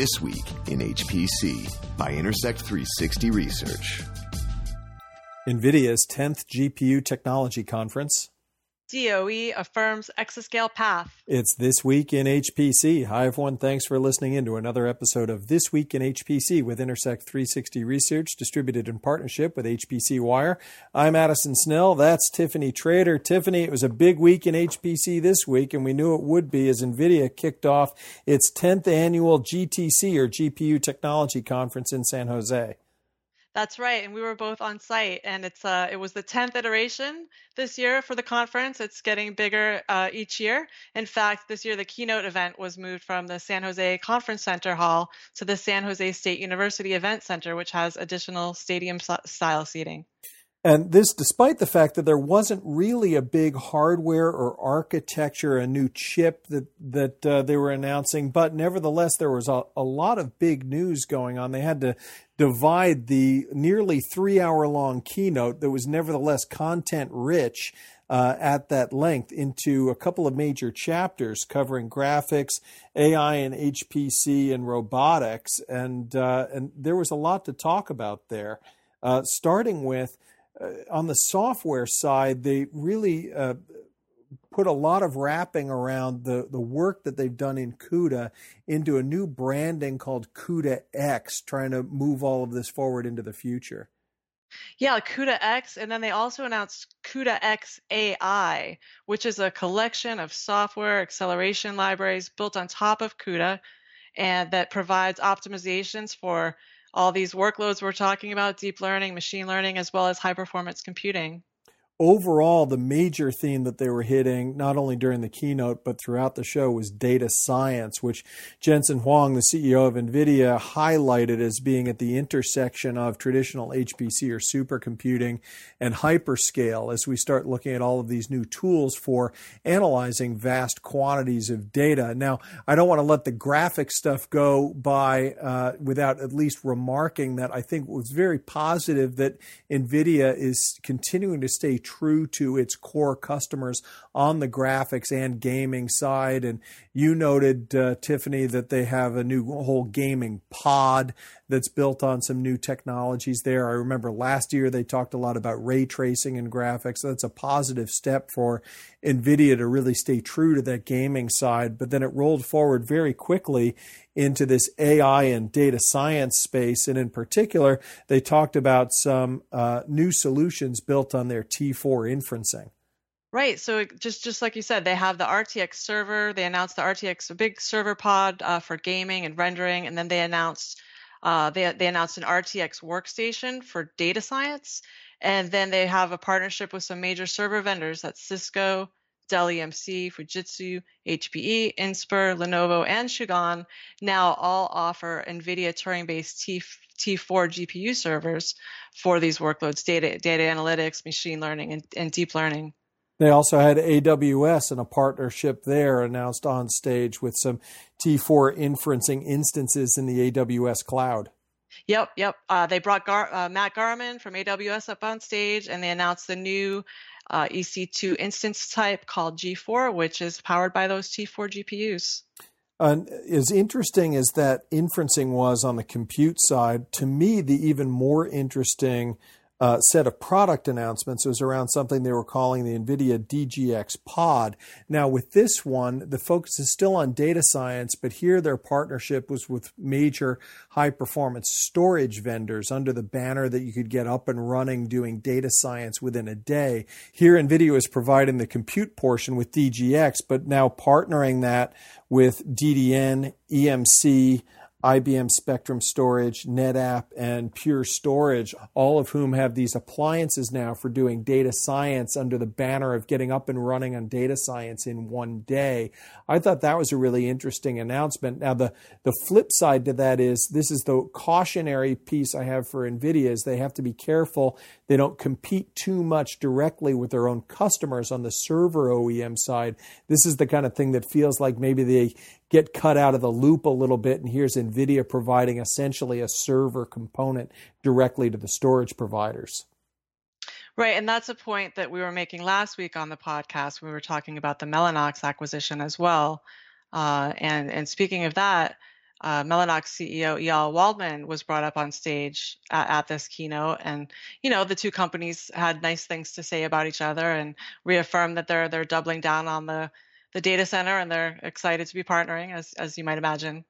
This Week in HPC by Intersect 360 Research. NVIDIA's 10th GPU Technology Conference DOE affirms exascale path. It's This Week in HPC. Hi, everyone. Thanks for listening in to another episode of This Week in HPC with Intersect 360 Research, distributed in partnership with HPC Wire. I'm Addison Snell. That's Tiffany Trader. Tiffany, it was a big week in HPC this week, and we knew it would be as NVIDIA kicked off its 10th annual GTC or GPU Technology Conference in San Jose. That's right, and we were both on site, and it's uh, it was the tenth iteration this year for the conference. It's getting bigger uh, each year. In fact, this year the keynote event was moved from the San Jose Conference Center Hall to the San Jose State University Event Center, which has additional stadium-style seating. And this, despite the fact that there wasn't really a big hardware or architecture, a new chip that that uh, they were announcing, but nevertheless, there was a, a lot of big news going on. They had to divide the nearly three hour long keynote that was nevertheless content rich uh, at that length into a couple of major chapters covering graphics, AI and HPC, and robotics. And, uh, and there was a lot to talk about there, uh, starting with on the software side, they really uh, put a lot of wrapping around the, the work that they've done in CUDA into a new branding called CUDA X, trying to move all of this forward into the future. Yeah, CUDA X, and then they also announced CUDA X AI, which is a collection of software acceleration libraries built on top of CUDA and that provides optimizations for all these workloads we're talking about deep learning, machine learning, as well as high performance computing overall, the major theme that they were hitting, not only during the keynote, but throughout the show, was data science, which Jensen Huang, the CEO of NVIDIA, highlighted as being at the intersection of traditional HPC or supercomputing and hyperscale as we start looking at all of these new tools for analyzing vast quantities of data. Now, I don't want to let the graphic stuff go by uh, without at least remarking that I think it was very positive that NVIDIA is continuing to stay true to its core customers on the graphics and gaming side. And you noted, uh, Tiffany, that they have a new whole gaming pod that's built on some new technologies there. I remember last year they talked a lot about ray tracing and graphics. That's a positive step for NVIDIA to really stay true to that gaming side. But then it rolled forward very quickly into this AI and data science space. And in particular, they talked about some uh, new solutions built on their T4 inferencing. Right. So just just like you said, they have the RTX server. They announced the RTX, a big server pod uh, for gaming and rendering, and then they announced uh, they they announced an RTX workstation for data science, and then they have a partnership with some major server vendors. That's Cisco, Dell EMC, Fujitsu, HPE, Inspur, Lenovo, and Sugon now all offer NVIDIA Turing-based T, T4 GPU servers for these workloads, data, data analytics, machine learning, and, and deep learning. They also had AWS and a partnership there announced on stage with some T4 inferencing instances in the AWS cloud. Yep, yep. Uh, they brought Gar- uh, Matt Garman from AWS up on stage, and they announced the new uh, EC2 instance type called G4, which is powered by those T4 GPUs. As interesting as that inferencing was on the compute side, to me, the even more interesting uh, set of product announcements was around something they were calling the NVIDIA DGX Pod. Now, with this one, the focus is still on data science, but here their partnership was with major high performance storage vendors under the banner that you could get up and running doing data science within a day. Here, NVIDIA is providing the compute portion with DGX, but now partnering that with DDN, EMC, IBM Spectrum Storage, NetApp, and Pure Storage, all of whom have these appliances now for doing data science under the banner of getting up and running on data science in one day. I thought that was a really interesting announcement. Now, the, the flip side to that is this is the cautionary piece I have for NVIDIA is they have to be careful they don't compete too much directly with their own customers on the server OEM side. This is the kind of thing that feels like maybe they get cut out of the loop a little bit. And here's NVIDIA providing essentially a server component directly to the storage providers. Right. And that's a point that we were making last week on the podcast. We were talking about the Mellanox acquisition as well. Uh, and, and speaking of that, uh, Mellanox CEO Eyal Waldman was brought up on stage at, at, this keynote, and you know the two companies had nice things to say about each other and reaffirmed that they're they're doubling down on the the data center and they're excited to be partnering, as as you might imagine.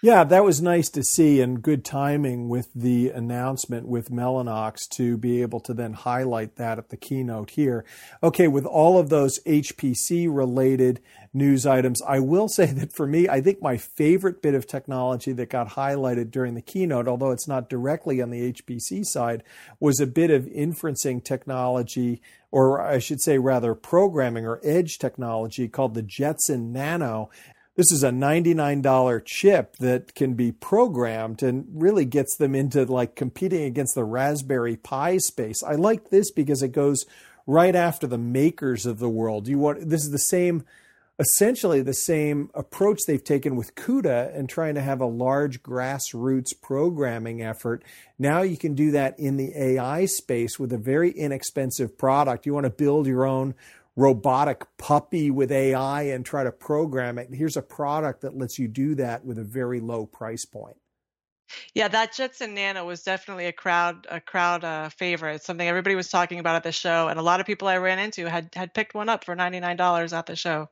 Yeah, that was nice to see and good timing with the announcement with Mellanox to be able to then highlight that at the keynote here. Okay, with all of those HPC related news items, I will say that for me, I think my favorite bit of technology that got highlighted during the keynote, although it's not directly on the HPC side, was a bit of inferencing technology or I should say rather programming or edge technology called the Jetson Nano. This is a $99 chip that can be programmed and really gets them into like competing against the Raspberry Pi space. I like this because it goes right after the makers of the world. You want this is the same essentially the same approach they've taken with CUDA and trying to have a large grassroots programming effort. Now you can do that in the AI space with a very inexpensive product. You want to build your own robotic puppy with AI and try to program it. Here's a product that lets you do that with a very low price point. Yeah, that Jetson Nano was definitely a crowd a crowd uh, favorite. Something everybody was talking about at the show, and a lot of people I ran into had had picked one up for ninety nine dollars at the show.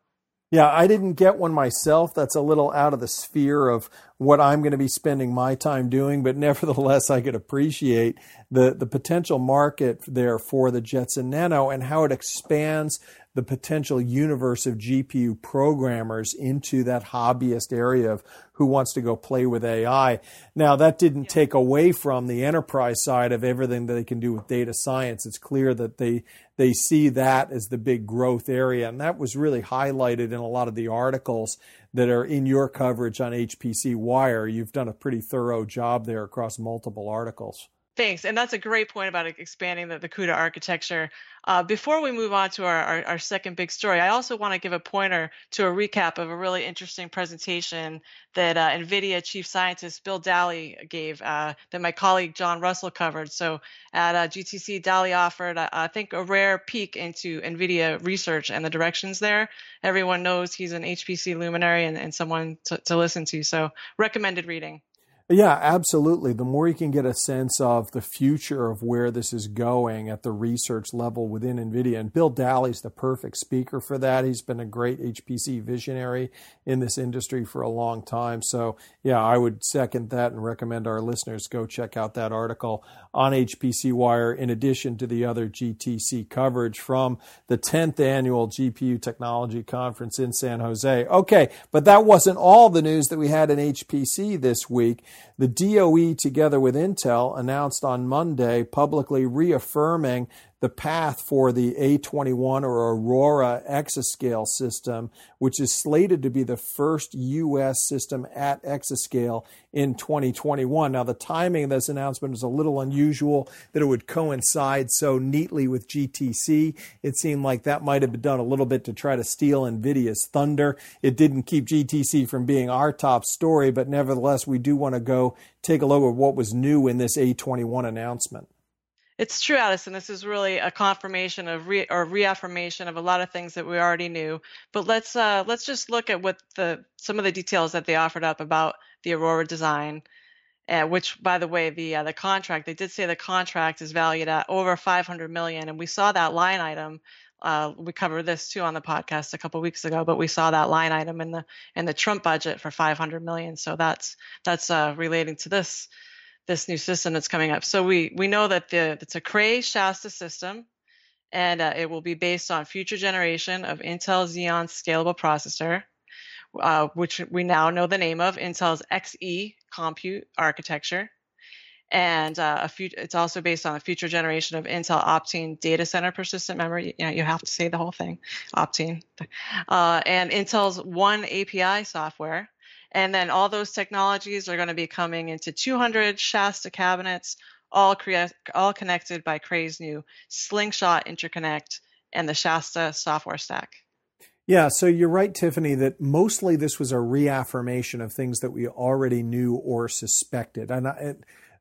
Yeah, I didn't get one myself. That's a little out of the sphere of what I'm going to be spending my time doing, but nevertheless, I could appreciate the, the potential market there for the Jetson Nano and how it expands the potential universe of GPU programmers into that hobbyist area of who wants to go play with AI. Now, that didn't take away from the enterprise side of everything that they can do with data science. It's clear that they they see that as the big growth area, and that was really highlighted in a lot of the articles that are in your coverage on HPC Wire. You've done a pretty thorough job there across multiple articles. Thanks. And that's a great point about expanding the, the CUDA architecture. Uh, before we move on to our, our, our, second big story, I also want to give a pointer to a recap of a really interesting presentation that uh, NVIDIA chief scientist Bill Dally gave uh, that my colleague John Russell covered. So at uh, GTC, Dally offered, uh, I think, a rare peek into NVIDIA research and the directions there. Everyone knows he's an HPC luminary and, and someone to, to listen to. So recommended reading. Yeah, absolutely. The more you can get a sense of the future of where this is going at the research level within NVIDIA, and Bill Dally's the perfect speaker for that. He's been a great HPC visionary in this industry for a long time. So, yeah, I would second that and recommend our listeners go check out that article on HPC Wire, in addition to the other GTC coverage from the 10th annual GPU Technology Conference in San Jose. Okay, but that wasn't all the news that we had in HPC this week. The DOE, together with Intel, announced on Monday publicly reaffirming the path for the A21 or Aurora exascale system, which is slated to be the first U.S. system at exascale in 2021. Now, the timing of this announcement is a little unusual that it would coincide so neatly with GTC. It seemed like that might have been done a little bit to try to steal NVIDIA's thunder. It didn't keep GTC from being our top story, but nevertheless, we do want to go take a look at what was new in this A21 announcement. It's true, Addison. This is really a confirmation of re- or reaffirmation of a lot of things that we already knew. But let's uh, let's just look at what the some of the details that they offered up about the Aurora design, uh, which, by the way, the uh, the contract they did say the contract is valued at over 500 million, and we saw that line item. Uh, we covered this too on the podcast a couple weeks ago, but we saw that line item in the in the Trump budget for 500 million. So that's that's uh, relating to this this new system that's coming up. So we we know that the it's a Cray Shasta system, and uh, it will be based on future generation of Intel Xeon scalable processor, uh, which we now know the name of Intel's Xe compute architecture. And uh, a few, it's also based on a future generation of Intel Optane data center persistent memory. You know, you have to say the whole thing, Optane, uh, and Intel's One API software, and then all those technologies are going to be coming into 200 Shasta cabinets, all, crea- all connected by Cray's new Slingshot interconnect and the Shasta software stack. Yeah, so you're right, Tiffany, that mostly this was a reaffirmation of things that we already knew or suspected. And I,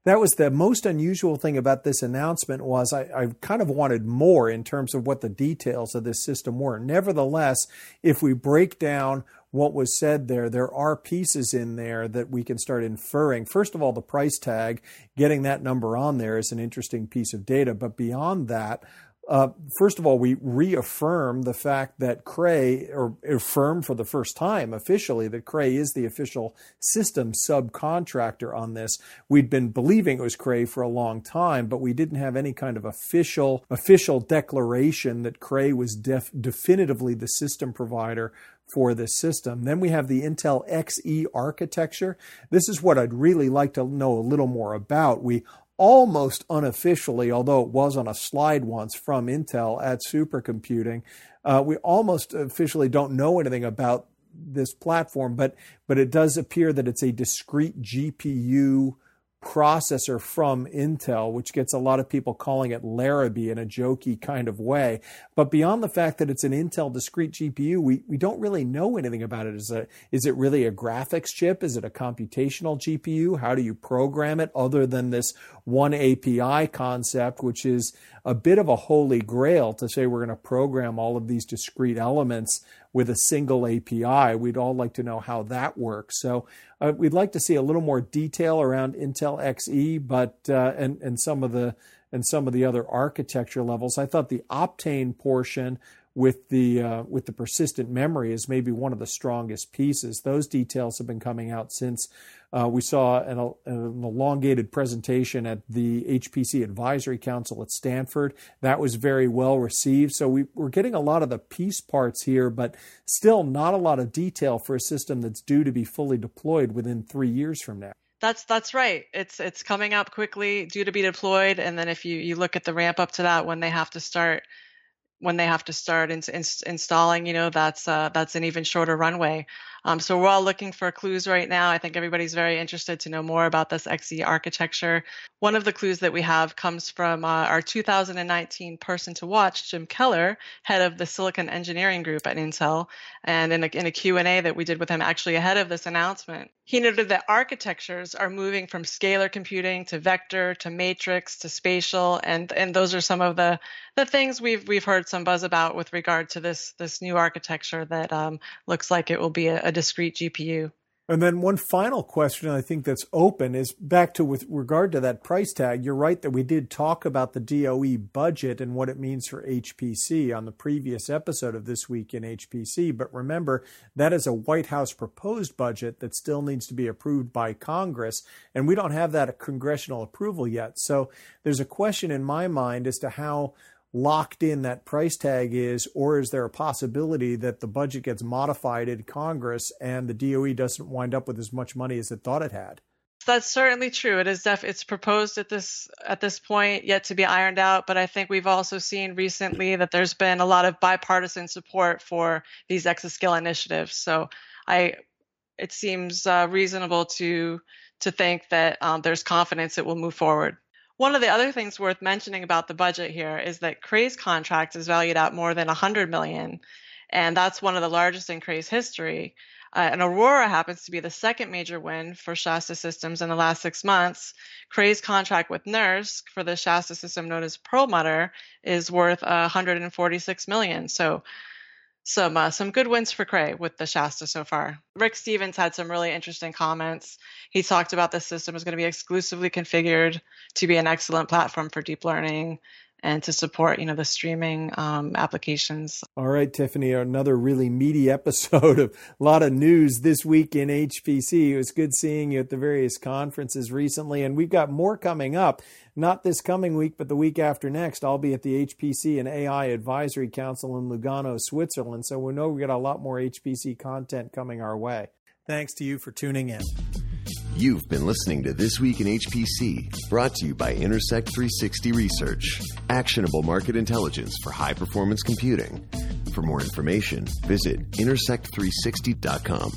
that was the most unusual thing about this announcement was I, I, kind of wanted more in terms of what the details of this system were. Nevertheless, if we break down what was said there, there are pieces in there that we can start inferring. First of all, the price tag, getting that number on there is an interesting piece of data. But beyond that, uh, first of all, we reaffirm the fact that Cray, or affirm for the first time officially that Cray is the official system subcontractor on this. We'd been believing it was Cray for a long time, but we didn't have any kind of official official declaration that Cray was def- definitively the system provider for this system. Then we have the Intel Xe architecture. This is what I'd really like to know a little more about. We almost unofficially, although it was on a slide once from Intel at supercomputing, uh, we almost officially don't know anything about this platform, but but it does appear that it's a discrete GPU processor from Intel, which gets a lot of people calling it Larrabee in a jokey kind of way. But beyond the fact that it's an Intel discrete GPU, we, we don't really know anything about it. Is, a, is it really a graphics chip? Is it a computational GPU? How do you program it other than this one API concept, which is a bit of a holy grail to say we're going to program all of these discrete elements with a single API. We'd all like to know how that works. So uh, we'd like to see a little more detail around Intel Xe, but uh, and and some of the and some of the other architecture levels. I thought the Optane portion with the uh, with the persistent memory is maybe one of the strongest pieces. Those details have been coming out since uh, we saw an, an, elongated presentation at the HPC Advisory Council at Stanford. That was very well received. So we, we're getting a lot of the piece parts here, but still not a lot of detail for a system that's due to be fully deployed within three years from now. That's that's right. It's it's coming up quickly, due to be deployed, and then if you you look at the ramp up to that when they have to start when they have to start in, in, installing, you know, that's uh, that's an even shorter runway. Um, so we're all looking for clues right now. I think everybody's very interested to know more about this Xe architecture. One of the clues that we have comes from uh, our 2019 person to watch, Jim Keller, head of the Silicon Engineering Group at Intel, and in a, in a Q&A that we did with him actually ahead of this announcement, he noted that architectures are moving from scalar computing to vector to matrix to spatial, and and those are some of the the things we've we've heard some buzz about with regard to this this new architecture that um, looks like it will be a, a discrete GPU. And then one final question I think that's open is back to with regard to that price tag. You're right that we did talk about the DOE budget and what it means for HPC on the previous episode of This Week in HPC. But remember, that is a White House proposed budget that still needs to be approved by Congress. And we don't have that congressional approval yet. So there's a question in my mind as to how locked in that price tag is, or is there a possibility that the budget gets modified in Congress and the DOE doesn't wind up with as much money as it thought it had? That's certainly true. It is def- it's proposed at this at this point, yet to be ironed out. But I think we've also seen recently that there's been a lot of bipartisan support for these exascale initiatives. So I, it seems uh, reasonable to to think that um, there's confidence it will move forward. One of the other things worth mentioning about the budget here is that Cray's contract is valued at more than 100 million, and that's one of the largest in Cray's history. Uh, and Aurora happens to be the second major win for Shasta Systems in the last six months. Cray's contract with NERSC for the Shasta system known as Perlmutter is worth uh, 146 million. So some uh, some good wins for Cray with the Shasta so far. Rick Stevens had some really interesting comments. He talked about this system is going to be exclusively configured to be an excellent platform for deep learning and to support you know the streaming um, applications. All right, Tiffany, another really meaty episode of a lot of news this week in HPC. It was good seeing you at the various conferences recently, and we've got more coming up. Not this coming week, but the week after next. I'll be at the HPC and AI Advisory Council in Lugano, Switzerland. So we know we got a lot more HPC content coming our way. Thanks to you for tuning in. You've been listening to This Week in HPC, brought to you by Intersect 360 Research, actionable market intelligence for high performance computing. For more information, visit intersect360.com.